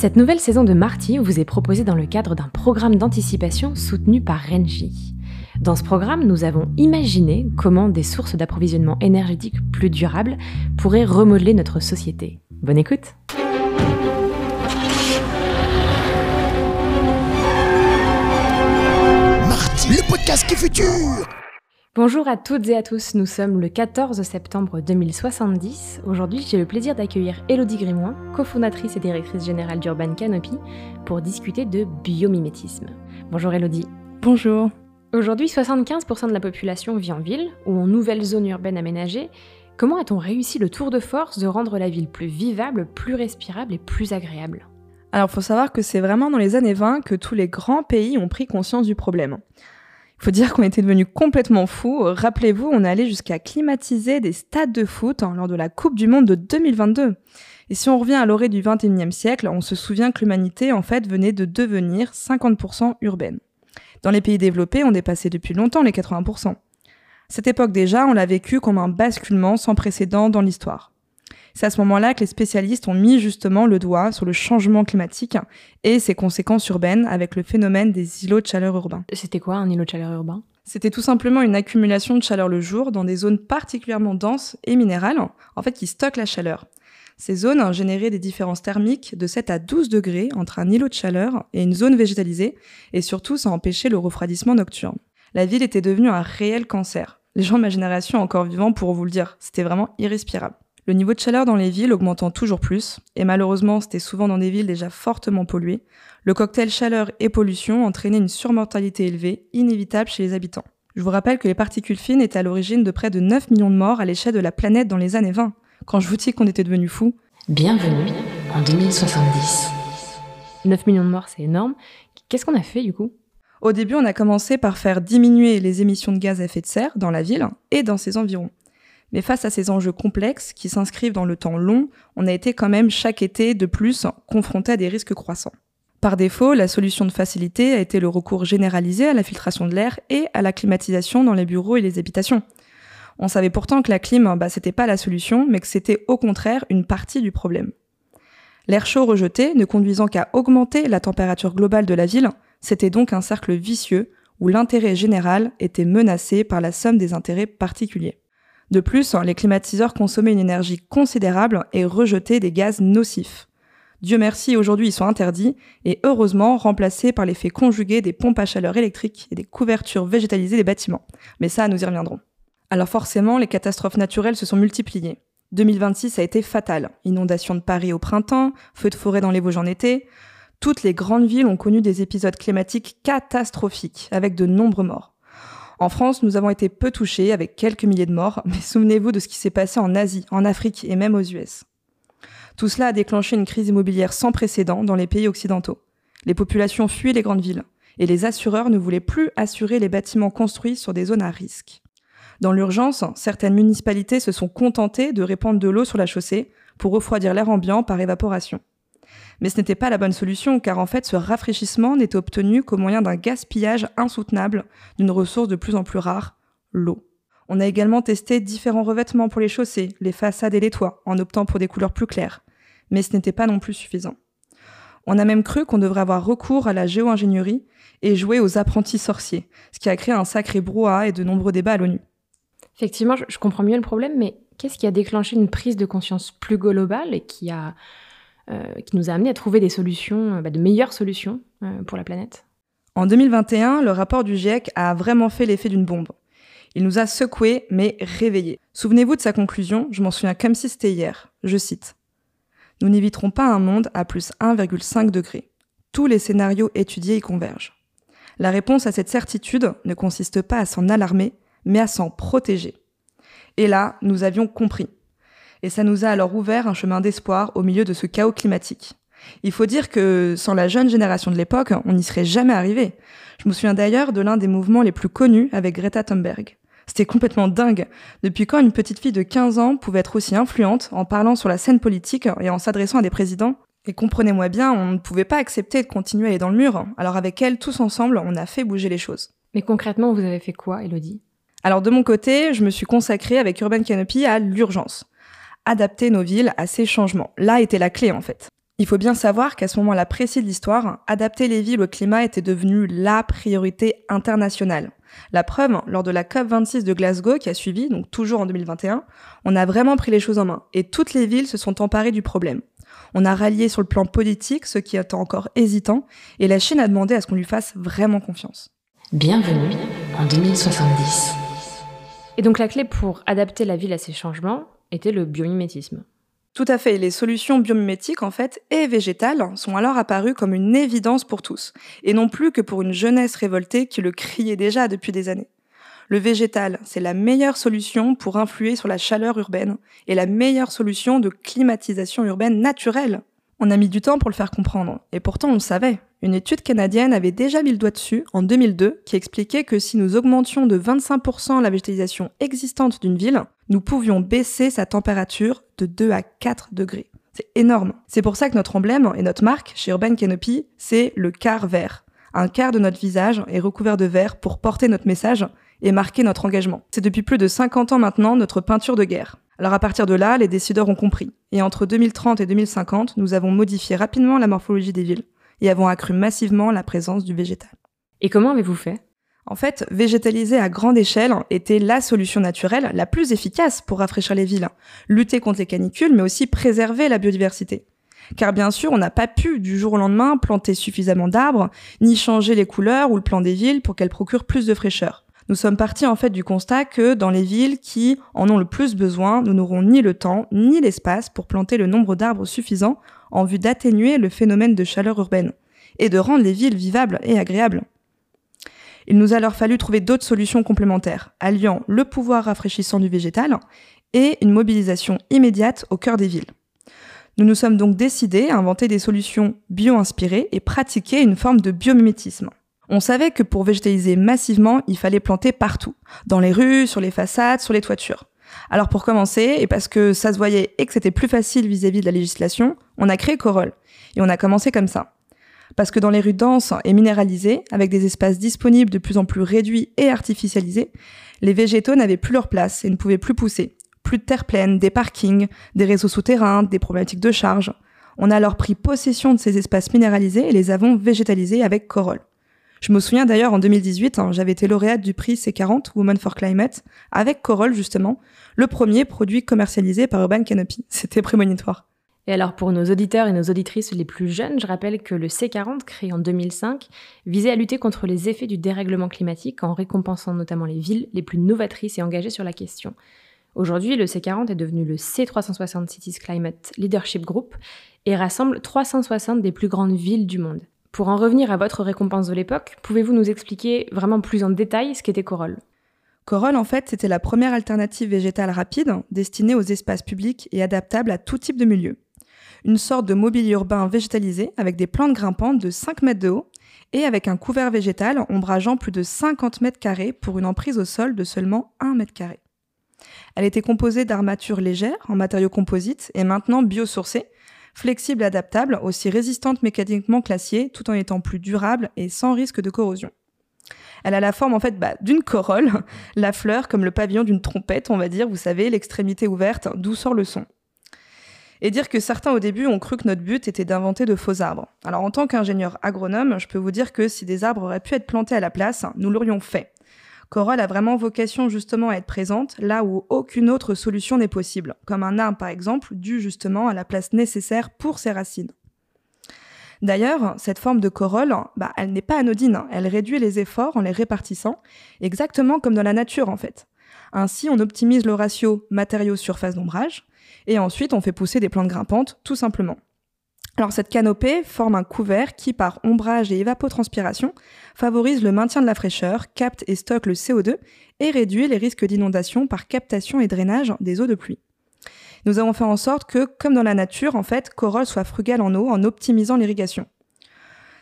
Cette nouvelle saison de Marty vous est proposée dans le cadre d'un programme d'anticipation soutenu par Renji. Dans ce programme, nous avons imaginé comment des sources d'approvisionnement énergétique plus durables pourraient remodeler notre société. Bonne écoute Marty, le podcast qui est futur Bonjour à toutes et à tous, nous sommes le 14 septembre 2070. Aujourd'hui, j'ai le plaisir d'accueillir Elodie Grimoin, cofondatrice et directrice générale d'Urban Canopy, pour discuter de biomimétisme. Bonjour Elodie. Bonjour. Aujourd'hui, 75% de la population vit en ville ou en nouvelles zones urbaines aménagées. Comment a-t-on réussi le tour de force de rendre la ville plus vivable, plus respirable et plus agréable? Alors, faut savoir que c'est vraiment dans les années 20 que tous les grands pays ont pris conscience du problème. Faut dire qu'on était devenus complètement fous. Rappelez-vous, on allé jusqu'à climatiser des stades de foot hein, lors de la Coupe du Monde de 2022. Et si on revient à l'orée du 21e siècle, on se souvient que l'humanité, en fait, venait de devenir 50% urbaine. Dans les pays développés, on dépassait depuis longtemps les 80%. Cette époque déjà, on l'a vécu comme un basculement sans précédent dans l'histoire. C'est à ce moment-là que les spécialistes ont mis justement le doigt sur le changement climatique et ses conséquences urbaines avec le phénomène des îlots de chaleur urbains. C'était quoi un îlot de chaleur urbain? C'était tout simplement une accumulation de chaleur le jour dans des zones particulièrement denses et minérales, en fait qui stockent la chaleur. Ces zones généraient des différences thermiques de 7 à 12 degrés entre un îlot de chaleur et une zone végétalisée, et surtout ça empêchait le refroidissement nocturne. La ville était devenue un réel cancer. Les gens de ma génération encore vivants pourront vous le dire, c'était vraiment irrespirable. Le niveau de chaleur dans les villes augmentant toujours plus, et malheureusement c'était souvent dans des villes déjà fortement polluées, le cocktail chaleur et pollution entraînait une surmortalité élevée, inévitable chez les habitants. Je vous rappelle que les particules fines étaient à l'origine de près de 9 millions de morts à l'échelle de la planète dans les années 20. Quand je vous dis qu'on était devenus fous. Bienvenue en 2070. 9 millions de morts, c'est énorme. Qu'est-ce qu'on a fait du coup? Au début, on a commencé par faire diminuer les émissions de gaz à effet de serre dans la ville et dans ses environs. Mais face à ces enjeux complexes qui s'inscrivent dans le temps long, on a été quand même chaque été de plus confronté à des risques croissants. Par défaut, la solution de facilité a été le recours généralisé à la filtration de l'air et à la climatisation dans les bureaux et les habitations. On savait pourtant que la clim, bah, c'était pas la solution, mais que c'était au contraire une partie du problème. L'air chaud rejeté, ne conduisant qu'à augmenter la température globale de la ville, c'était donc un cercle vicieux où l'intérêt général était menacé par la somme des intérêts particuliers. De plus, les climatiseurs consommaient une énergie considérable et rejetaient des gaz nocifs. Dieu merci, aujourd'hui ils sont interdits et heureusement remplacés par l'effet conjugué des pompes à chaleur électriques et des couvertures végétalisées des bâtiments. Mais ça, nous y reviendrons. Alors forcément, les catastrophes naturelles se sont multipliées. 2026 a été fatal. Inondations de Paris au printemps, feux de forêt dans les Vosges en été. Toutes les grandes villes ont connu des épisodes climatiques catastrophiques, avec de nombreux morts. En France, nous avons été peu touchés, avec quelques milliers de morts, mais souvenez-vous de ce qui s'est passé en Asie, en Afrique et même aux US. Tout cela a déclenché une crise immobilière sans précédent dans les pays occidentaux. Les populations fuient les grandes villes, et les assureurs ne voulaient plus assurer les bâtiments construits sur des zones à risque. Dans l'urgence, certaines municipalités se sont contentées de répandre de l'eau sur la chaussée pour refroidir l'air ambiant par évaporation. Mais ce n'était pas la bonne solution, car en fait ce rafraîchissement n'était obtenu qu'au moyen d'un gaspillage insoutenable d'une ressource de plus en plus rare, l'eau. On a également testé différents revêtements pour les chaussées, les façades et les toits, en optant pour des couleurs plus claires. Mais ce n'était pas non plus suffisant. On a même cru qu'on devrait avoir recours à la géo-ingénierie et jouer aux apprentis sorciers, ce qui a créé un sacré brouhaha et de nombreux débats à l'ONU. Effectivement, je comprends mieux le problème, mais qu'est-ce qui a déclenché une prise de conscience plus globale et qui a qui nous a amené à trouver des solutions, euh, bah, de meilleures solutions euh, pour la planète. En 2021, le rapport du GIEC a vraiment fait l'effet d'une bombe. Il nous a secoués, mais réveillés. Souvenez-vous de sa conclusion, je m'en souviens comme si c'était hier. Je cite. Nous n'éviterons pas un monde à plus 1,5 degré. Tous les scénarios étudiés y convergent. La réponse à cette certitude ne consiste pas à s'en alarmer, mais à s'en protéger. Et là, nous avions compris et ça nous a alors ouvert un chemin d'espoir au milieu de ce chaos climatique. Il faut dire que sans la jeune génération de l'époque, on n'y serait jamais arrivé. Je me souviens d'ailleurs de l'un des mouvements les plus connus avec Greta Thunberg. C'était complètement dingue. Depuis quand une petite fille de 15 ans pouvait être aussi influente en parlant sur la scène politique et en s'adressant à des présidents? Et comprenez-moi bien, on ne pouvait pas accepter de continuer à aller dans le mur. Alors avec elle, tous ensemble, on a fait bouger les choses. Mais concrètement, vous avez fait quoi, Elodie? Alors de mon côté, je me suis consacrée avec Urban Canopy à l'urgence adapter nos villes à ces changements. Là était la clé en fait. Il faut bien savoir qu'à ce moment-là précis de l'histoire, adapter les villes au climat était devenu la priorité internationale. La preuve, lors de la COP26 de Glasgow qui a suivi, donc toujours en 2021, on a vraiment pris les choses en main et toutes les villes se sont emparées du problème. On a rallié sur le plan politique ceux qui étaient encore hésitants et la Chine a demandé à ce qu'on lui fasse vraiment confiance. Bienvenue en 2070. Et donc la clé pour adapter la ville à ces changements était le biomimétisme. Tout à fait. Les solutions biomimétiques, en fait, et végétales sont alors apparues comme une évidence pour tous, et non plus que pour une jeunesse révoltée qui le criait déjà depuis des années. Le végétal, c'est la meilleure solution pour influer sur la chaleur urbaine, et la meilleure solution de climatisation urbaine naturelle. On a mis du temps pour le faire comprendre, et pourtant on le savait. Une étude canadienne avait déjà mis le doigt dessus en 2002 qui expliquait que si nous augmentions de 25% la végétalisation existante d'une ville, nous pouvions baisser sa température de 2 à 4 degrés. C'est énorme. C'est pour ça que notre emblème et notre marque chez Urban Canopy, c'est le quart vert. Un quart de notre visage est recouvert de vert pour porter notre message et marquer notre engagement. C'est depuis plus de 50 ans maintenant notre peinture de guerre. Alors à partir de là, les décideurs ont compris. Et entre 2030 et 2050, nous avons modifié rapidement la morphologie des villes et avons accru massivement la présence du végétal. Et comment avez-vous fait? En fait, végétaliser à grande échelle était la solution naturelle la plus efficace pour rafraîchir les villes, lutter contre les canicules, mais aussi préserver la biodiversité. Car bien sûr, on n'a pas pu du jour au lendemain planter suffisamment d'arbres, ni changer les couleurs ou le plan des villes pour qu'elles procurent plus de fraîcheur. Nous sommes partis en fait du constat que dans les villes qui en ont le plus besoin, nous n'aurons ni le temps ni l'espace pour planter le nombre d'arbres suffisant en vue d'atténuer le phénomène de chaleur urbaine et de rendre les villes vivables et agréables. Il nous a alors fallu trouver d'autres solutions complémentaires, alliant le pouvoir rafraîchissant du végétal et une mobilisation immédiate au cœur des villes. Nous nous sommes donc décidés à inventer des solutions bio-inspirées et pratiquer une forme de biomimétisme. On savait que pour végétaliser massivement, il fallait planter partout, dans les rues, sur les façades, sur les toitures. Alors pour commencer, et parce que ça se voyait et que c'était plus facile vis-à-vis de la législation, on a créé Corolle. Et on a commencé comme ça. Parce que dans les rues denses et minéralisées, avec des espaces disponibles de plus en plus réduits et artificialisés, les végétaux n'avaient plus leur place et ne pouvaient plus pousser. Plus de terre pleine, des parkings, des réseaux souterrains, des problématiques de charge. On a alors pris possession de ces espaces minéralisés et les avons végétalisés avec Corolle. Je me souviens d'ailleurs en 2018, hein, j'avais été lauréate du prix C40 Women for Climate avec Corolle justement, le premier produit commercialisé par Urban Canopy. C'était prémonitoire. Et alors pour nos auditeurs et nos auditrices les plus jeunes, je rappelle que le C40, créé en 2005, visait à lutter contre les effets du dérèglement climatique en récompensant notamment les villes les plus novatrices et engagées sur la question. Aujourd'hui, le C40 est devenu le C360 Cities Climate Leadership Group et rassemble 360 des plus grandes villes du monde. Pour en revenir à votre récompense de l'époque, pouvez-vous nous expliquer vraiment plus en détail ce qu'était Corolle Corolle, en fait, c'était la première alternative végétale rapide destinée aux espaces publics et adaptable à tout type de milieu. Une sorte de mobilier urbain végétalisé avec des plantes grimpantes de 5 mètres de haut et avec un couvert végétal ombrageant plus de 50 mètres carrés pour une emprise au sol de seulement 1 mètre carré. Elle était composée d'armatures légères en matériaux composites et maintenant biosourcées flexible et adaptable, aussi résistante mécaniquement que tout en étant plus durable et sans risque de corrosion. Elle a la forme en fait bah, d'une corolle, la fleur comme le pavillon d'une trompette, on va dire, vous savez, l'extrémité ouverte, d'où sort le son. Et dire que certains au début ont cru que notre but était d'inventer de faux arbres. Alors en tant qu'ingénieur agronome, je peux vous dire que si des arbres auraient pu être plantés à la place, nous l'aurions fait. Corolle a vraiment vocation justement à être présente là où aucune autre solution n'est possible, comme un arbre par exemple, dû justement à la place nécessaire pour ses racines. D'ailleurs, cette forme de corolle, bah, elle n'est pas anodine, elle réduit les efforts en les répartissant, exactement comme dans la nature en fait. Ainsi, on optimise le ratio matériaux-surface d'ombrage, et ensuite on fait pousser des plantes grimpantes, tout simplement. Alors cette canopée forme un couvert qui, par ombrage et évapotranspiration, favorise le maintien de la fraîcheur, capte et stocke le CO2 et réduit les risques d'inondation par captation et drainage des eaux de pluie. Nous avons fait en sorte que, comme dans la nature, en fait, Corolle soit frugale en eau en optimisant l'irrigation.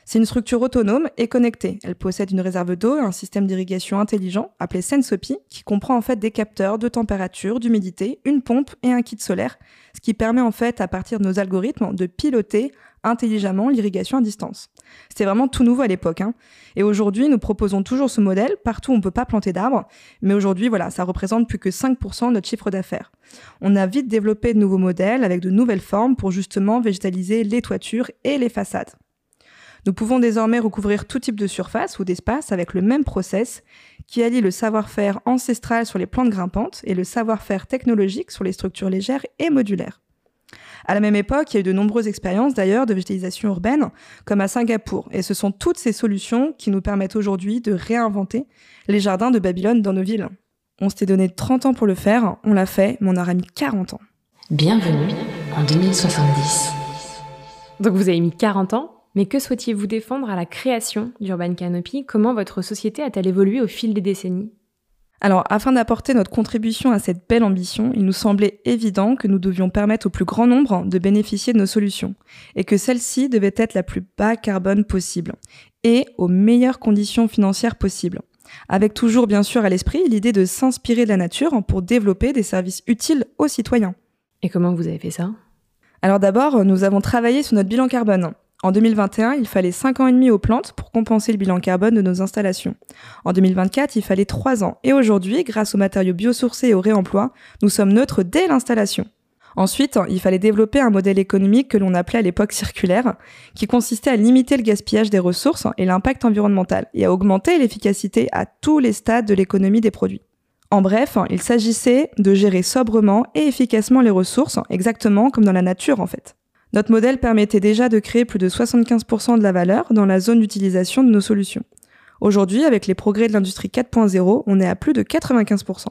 C'est une structure autonome et connectée. Elle possède une réserve d'eau et un système d'irrigation intelligent appelé Sensopi qui comprend en fait des capteurs de température, d'humidité, une pompe et un kit solaire, ce qui permet en fait à partir de nos algorithmes de piloter intelligemment l'irrigation à distance. C'était vraiment tout nouveau à l'époque. Hein. Et aujourd'hui, nous proposons toujours ce modèle partout où on ne peut pas planter d'arbres. Mais aujourd'hui, voilà, ça représente plus que 5% de notre chiffre d'affaires. On a vite développé de nouveaux modèles avec de nouvelles formes pour justement végétaliser les toitures et les façades. Nous pouvons désormais recouvrir tout type de surface ou d'espace avec le même process qui allie le savoir-faire ancestral sur les plantes grimpantes et le savoir-faire technologique sur les structures légères et modulaires. À la même époque, il y a eu de nombreuses expériences d'ailleurs de végétalisation urbaine, comme à Singapour, et ce sont toutes ces solutions qui nous permettent aujourd'hui de réinventer les jardins de Babylone dans nos villes. On s'était donné 30 ans pour le faire, on l'a fait, mais on aura mis 40 ans. Bienvenue en 2070. Donc vous avez mis 40 ans mais que souhaitiez-vous défendre à la création d'Urban Canopy? Comment votre société a-t-elle évolué au fil des décennies? Alors, afin d'apporter notre contribution à cette belle ambition, il nous semblait évident que nous devions permettre au plus grand nombre de bénéficier de nos solutions, et que celle-ci devait être la plus bas carbone possible, et aux meilleures conditions financières possibles. Avec toujours bien sûr à l'esprit l'idée de s'inspirer de la nature pour développer des services utiles aux citoyens. Et comment vous avez fait ça? Alors d'abord, nous avons travaillé sur notre bilan carbone. En 2021, il fallait 5 ans et demi aux plantes pour compenser le bilan carbone de nos installations. En 2024, il fallait 3 ans. Et aujourd'hui, grâce aux matériaux biosourcés et au réemploi, nous sommes neutres dès l'installation. Ensuite, il fallait développer un modèle économique que l'on appelait à l'époque circulaire, qui consistait à limiter le gaspillage des ressources et l'impact environnemental, et à augmenter l'efficacité à tous les stades de l'économie des produits. En bref, il s'agissait de gérer sobrement et efficacement les ressources, exactement comme dans la nature en fait. Notre modèle permettait déjà de créer plus de 75% de la valeur dans la zone d'utilisation de nos solutions. Aujourd'hui, avec les progrès de l'industrie 4.0, on est à plus de 95%.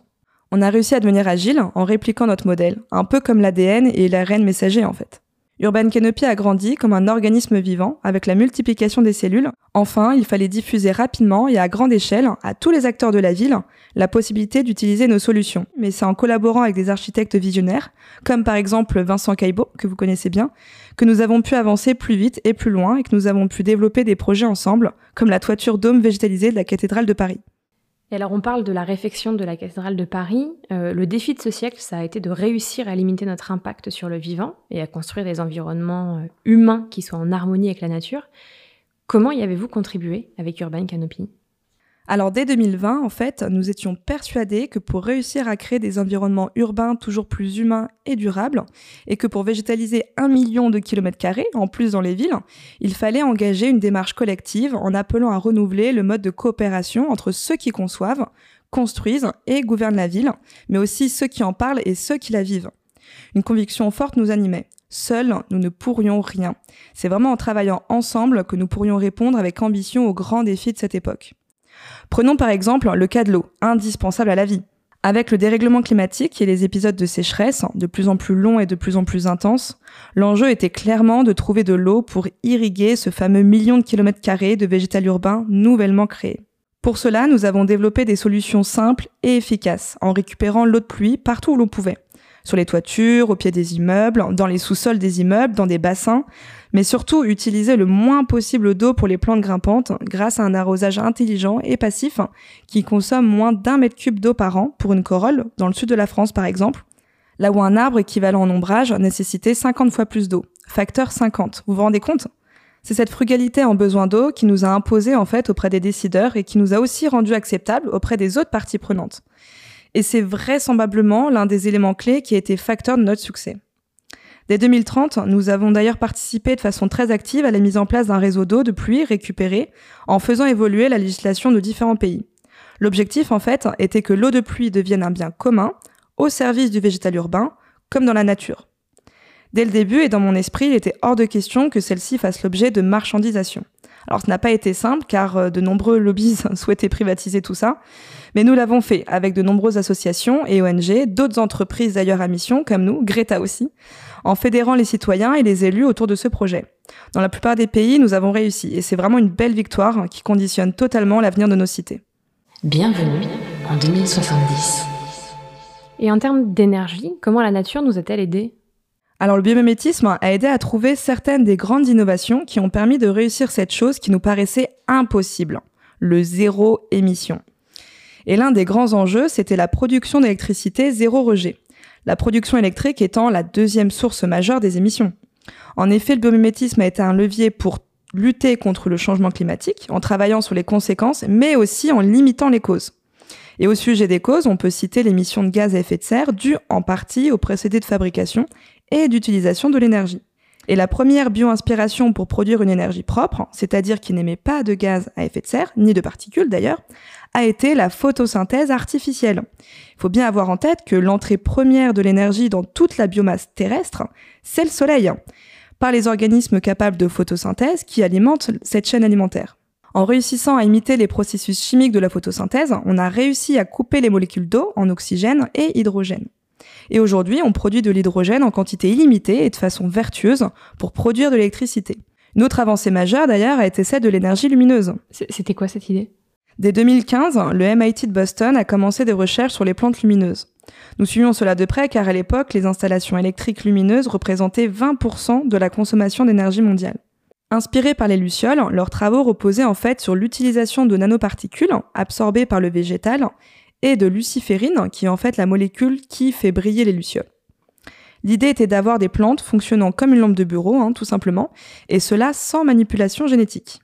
On a réussi à devenir agile en répliquant notre modèle, un peu comme l'ADN et l'ARN messager en fait. Urban Canopy a grandi comme un organisme vivant avec la multiplication des cellules. Enfin, il fallait diffuser rapidement et à grande échelle à tous les acteurs de la ville la possibilité d'utiliser nos solutions. Mais c'est en collaborant avec des architectes visionnaires, comme par exemple Vincent Caillebout, que vous connaissez bien, que nous avons pu avancer plus vite et plus loin et que nous avons pu développer des projets ensemble, comme la toiture dôme végétalisée de la cathédrale de Paris. Et alors on parle de la réfection de la cathédrale de Paris. Euh, le défi de ce siècle, ça a été de réussir à limiter notre impact sur le vivant et à construire des environnements euh, humains qui soient en harmonie avec la nature. Comment y avez-vous contribué avec Urban Canopy? Alors dès 2020, en fait, nous étions persuadés que pour réussir à créer des environnements urbains toujours plus humains et durables, et que pour végétaliser un million de kilomètres carrés, en plus dans les villes, il fallait engager une démarche collective en appelant à renouveler le mode de coopération entre ceux qui conçoivent, construisent et gouvernent la ville, mais aussi ceux qui en parlent et ceux qui la vivent. Une conviction forte nous animait. Seuls, nous ne pourrions rien. C'est vraiment en travaillant ensemble que nous pourrions répondre avec ambition aux grands défis de cette époque. Prenons par exemple le cas de l'eau, indispensable à la vie. Avec le dérèglement climatique et les épisodes de sécheresse, de plus en plus longs et de plus en plus intenses, l'enjeu était clairement de trouver de l'eau pour irriguer ce fameux million de kilomètres carrés de végétal urbain nouvellement créé. Pour cela, nous avons développé des solutions simples et efficaces en récupérant l'eau de pluie partout où l'on pouvait sur les toitures, au pied des immeubles, dans les sous-sols des immeubles, dans des bassins, mais surtout utiliser le moins possible d'eau pour les plantes grimpantes grâce à un arrosage intelligent et passif qui consomme moins d'un mètre cube d'eau par an pour une corolle, dans le sud de la France par exemple, là où un arbre équivalent en ombrage nécessitait 50 fois plus d'eau. Facteur 50, vous vous rendez compte? C'est cette frugalité en besoin d'eau qui nous a imposé en fait auprès des décideurs et qui nous a aussi rendu acceptable auprès des autres parties prenantes et c'est vraisemblablement l'un des éléments clés qui a été facteur de notre succès. Dès 2030, nous avons d'ailleurs participé de façon très active à la mise en place d'un réseau d'eau de pluie récupéré en faisant évoluer la législation de différents pays. L'objectif, en fait, était que l'eau de pluie devienne un bien commun au service du végétal urbain, comme dans la nature. Dès le début et dans mon esprit, il était hors de question que celle-ci fasse l'objet de marchandisation. Alors ce n'a pas été simple car euh, de nombreux lobbies souhaitaient privatiser tout ça, mais nous l'avons fait avec de nombreuses associations et ONG, d'autres entreprises d'ailleurs à mission comme nous, Greta aussi, en fédérant les citoyens et les élus autour de ce projet. Dans la plupart des pays, nous avons réussi et c'est vraiment une belle victoire qui conditionne totalement l'avenir de nos cités. Bienvenue en 2070. Et en termes d'énergie, comment la nature nous a-t-elle aidés? Alors le biomimétisme a aidé à trouver certaines des grandes innovations qui ont permis de réussir cette chose qui nous paraissait impossible, le zéro émission. Et l'un des grands enjeux, c'était la production d'électricité zéro rejet, la production électrique étant la deuxième source majeure des émissions. En effet, le biomimétisme a été un levier pour lutter contre le changement climatique en travaillant sur les conséquences, mais aussi en limitant les causes. Et au sujet des causes, on peut citer l'émission de gaz à effet de serre due en partie aux procédés de fabrication et d'utilisation de l'énergie. Et la première bio-inspiration pour produire une énergie propre, c'est-à-dire qui n'émet pas de gaz à effet de serre, ni de particules d'ailleurs, a été la photosynthèse artificielle. Il faut bien avoir en tête que l'entrée première de l'énergie dans toute la biomasse terrestre, c'est le soleil, par les organismes capables de photosynthèse qui alimentent cette chaîne alimentaire. En réussissant à imiter les processus chimiques de la photosynthèse, on a réussi à couper les molécules d'eau en oxygène et hydrogène. Et aujourd'hui, on produit de l'hydrogène en quantité illimitée et de façon vertueuse pour produire de l'électricité. Une autre avancée majeure d'ailleurs a été celle de l'énergie lumineuse. C'était quoi cette idée? Dès 2015, le MIT de Boston a commencé des recherches sur les plantes lumineuses. Nous suivions cela de près car à l'époque, les installations électriques lumineuses représentaient 20% de la consommation d'énergie mondiale. Inspirés par les lucioles, leurs travaux reposaient en fait sur l'utilisation de nanoparticules absorbées par le végétal de luciférine, qui est en fait la molécule qui fait briller les lucioles. L'idée était d'avoir des plantes fonctionnant comme une lampe de bureau, hein, tout simplement, et cela sans manipulation génétique.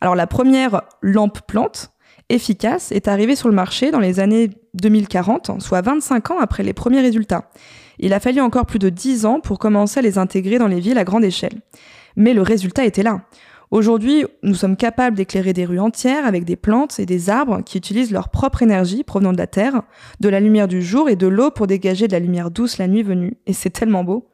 Alors la première lampe plante efficace est arrivée sur le marché dans les années 2040, soit 25 ans après les premiers résultats. Il a fallu encore plus de 10 ans pour commencer à les intégrer dans les villes à grande échelle. Mais le résultat était là. Aujourd'hui, nous sommes capables d'éclairer des rues entières avec des plantes et des arbres qui utilisent leur propre énergie provenant de la Terre, de la lumière du jour et de l'eau pour dégager de la lumière douce la nuit venue. Et c'est tellement beau.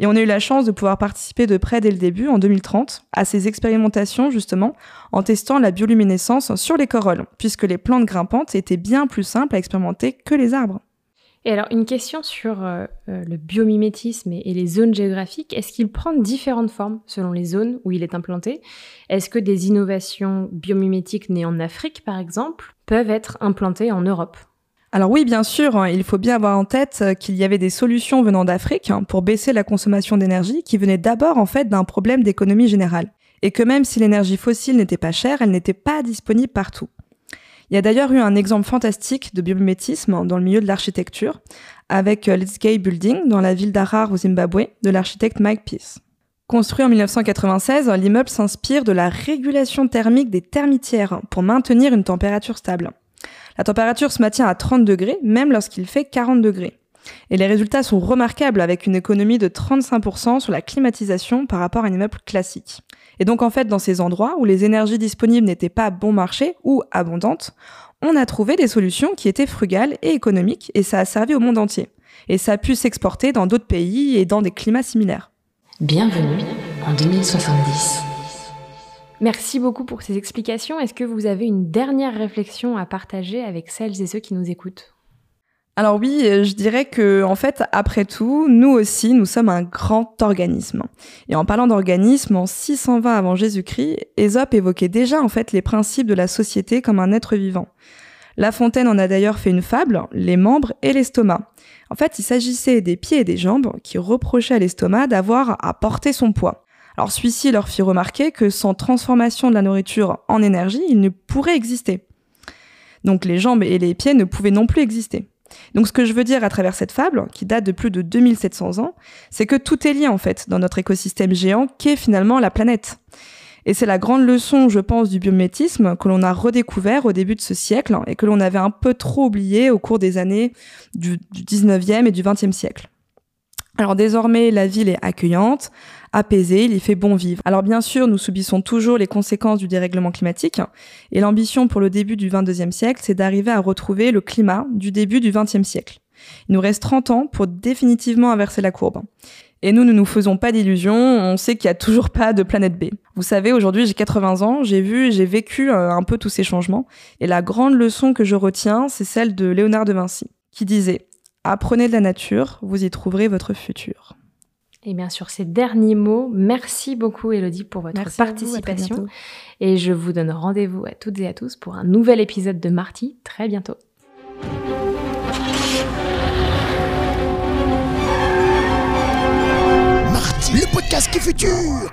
Et on a eu la chance de pouvoir participer de près dès le début, en 2030, à ces expérimentations justement, en testant la bioluminescence sur les corolles, puisque les plantes grimpantes étaient bien plus simples à expérimenter que les arbres. Et alors, une question sur euh, euh, le biomimétisme et, les zones géographiques. Est-ce qu'il prend différentes formes selon les zones où il est implanté? Est-ce que des innovations biomimétiques nées en Afrique, par exemple, peuvent être implantées en Europe? Alors oui, bien sûr, hein, il faut bien avoir en tête euh, qu'il y avait des solutions venant d'Afrique hein, pour baisser la consommation d'énergie qui venaient d'abord en fait d'un problème d'économie générale. Et que même si l'énergie fossile n'était pas chère, elle n'était pas disponible partout. Il y a d'ailleurs eu un exemple fantastique de biomimétisme dans le milieu de l'architecture avec euh, Let's Gay Building dans la ville d'Arar au Zimbabwe de l'architecte Mike Peace. Construit en 1996, l'immeuble s'inspire de la régulation thermique des termitières pour maintenir une température stable. La température se maintient à 30 degrés, même lorsqu'il fait 40 degrés. Et les résultats sont remarquables avec une économie de 35% sur la climatisation par rapport à un immeuble classique. Et donc en fait, dans ces endroits où les énergies disponibles n'étaient pas bon marché ou abondantes, on a trouvé des solutions qui étaient frugales et économiques et ça a servi au monde entier. Et ça a pu s'exporter dans d'autres pays et dans des climats similaires. Bienvenue en 2070. Merci beaucoup pour ces explications. Est-ce que vous avez une dernière réflexion à partager avec celles et ceux qui nous écoutent? Alors oui, je dirais que en fait, après tout, nous aussi, nous sommes un grand organisme. Et en parlant d'organisme, en 620 avant Jésus-Christ, Ésope évoquait déjà en fait les principes de la société comme un être vivant. La Fontaine en a d'ailleurs fait une fable, les membres et l'estomac. En fait, il s'agissait des pieds et des jambes qui reprochaient à l'estomac d'avoir à porter son poids. Alors celui-ci leur fit remarquer que sans transformation de la nourriture en énergie, il ne pourrait exister. Donc les jambes et les pieds ne pouvaient non plus exister. Donc ce que je veux dire à travers cette fable, qui date de plus de 2700 ans, c'est que tout est lié en fait dans notre écosystème géant qu'est finalement la planète. Et c'est la grande leçon, je pense, du biométisme que l'on a redécouvert au début de ce siècle et que l'on avait un peu trop oublié au cours des années du, 19e et du 20e siècle. Alors désormais, la ville est accueillante, apaisée, il y fait bon vivre. Alors bien sûr, nous subissons toujours les conséquences du dérèglement climatique, et l'ambition pour le début du 22e siècle, c'est d'arriver à retrouver le climat du début du 20e siècle. Il nous reste 30 ans pour définitivement inverser la courbe. Et nous ne nous faisons pas d'illusions, on sait qu'il n'y a toujours pas de planète B. Vous savez, aujourd'hui j'ai 80 ans, j'ai vu, j'ai vécu euh, un peu tous ces changements, et la grande leçon que je retiens, c'est celle de Léonard de Vinci, qui disait Apprenez de la nature, vous y trouverez votre futur. Et bien sur ces derniers mots, merci beaucoup Elodie pour votre participation. et je vous donne rendez-vous à toutes et à tous pour un nouvel épisode de Marty très bientôt. Marty, le podcast qui futur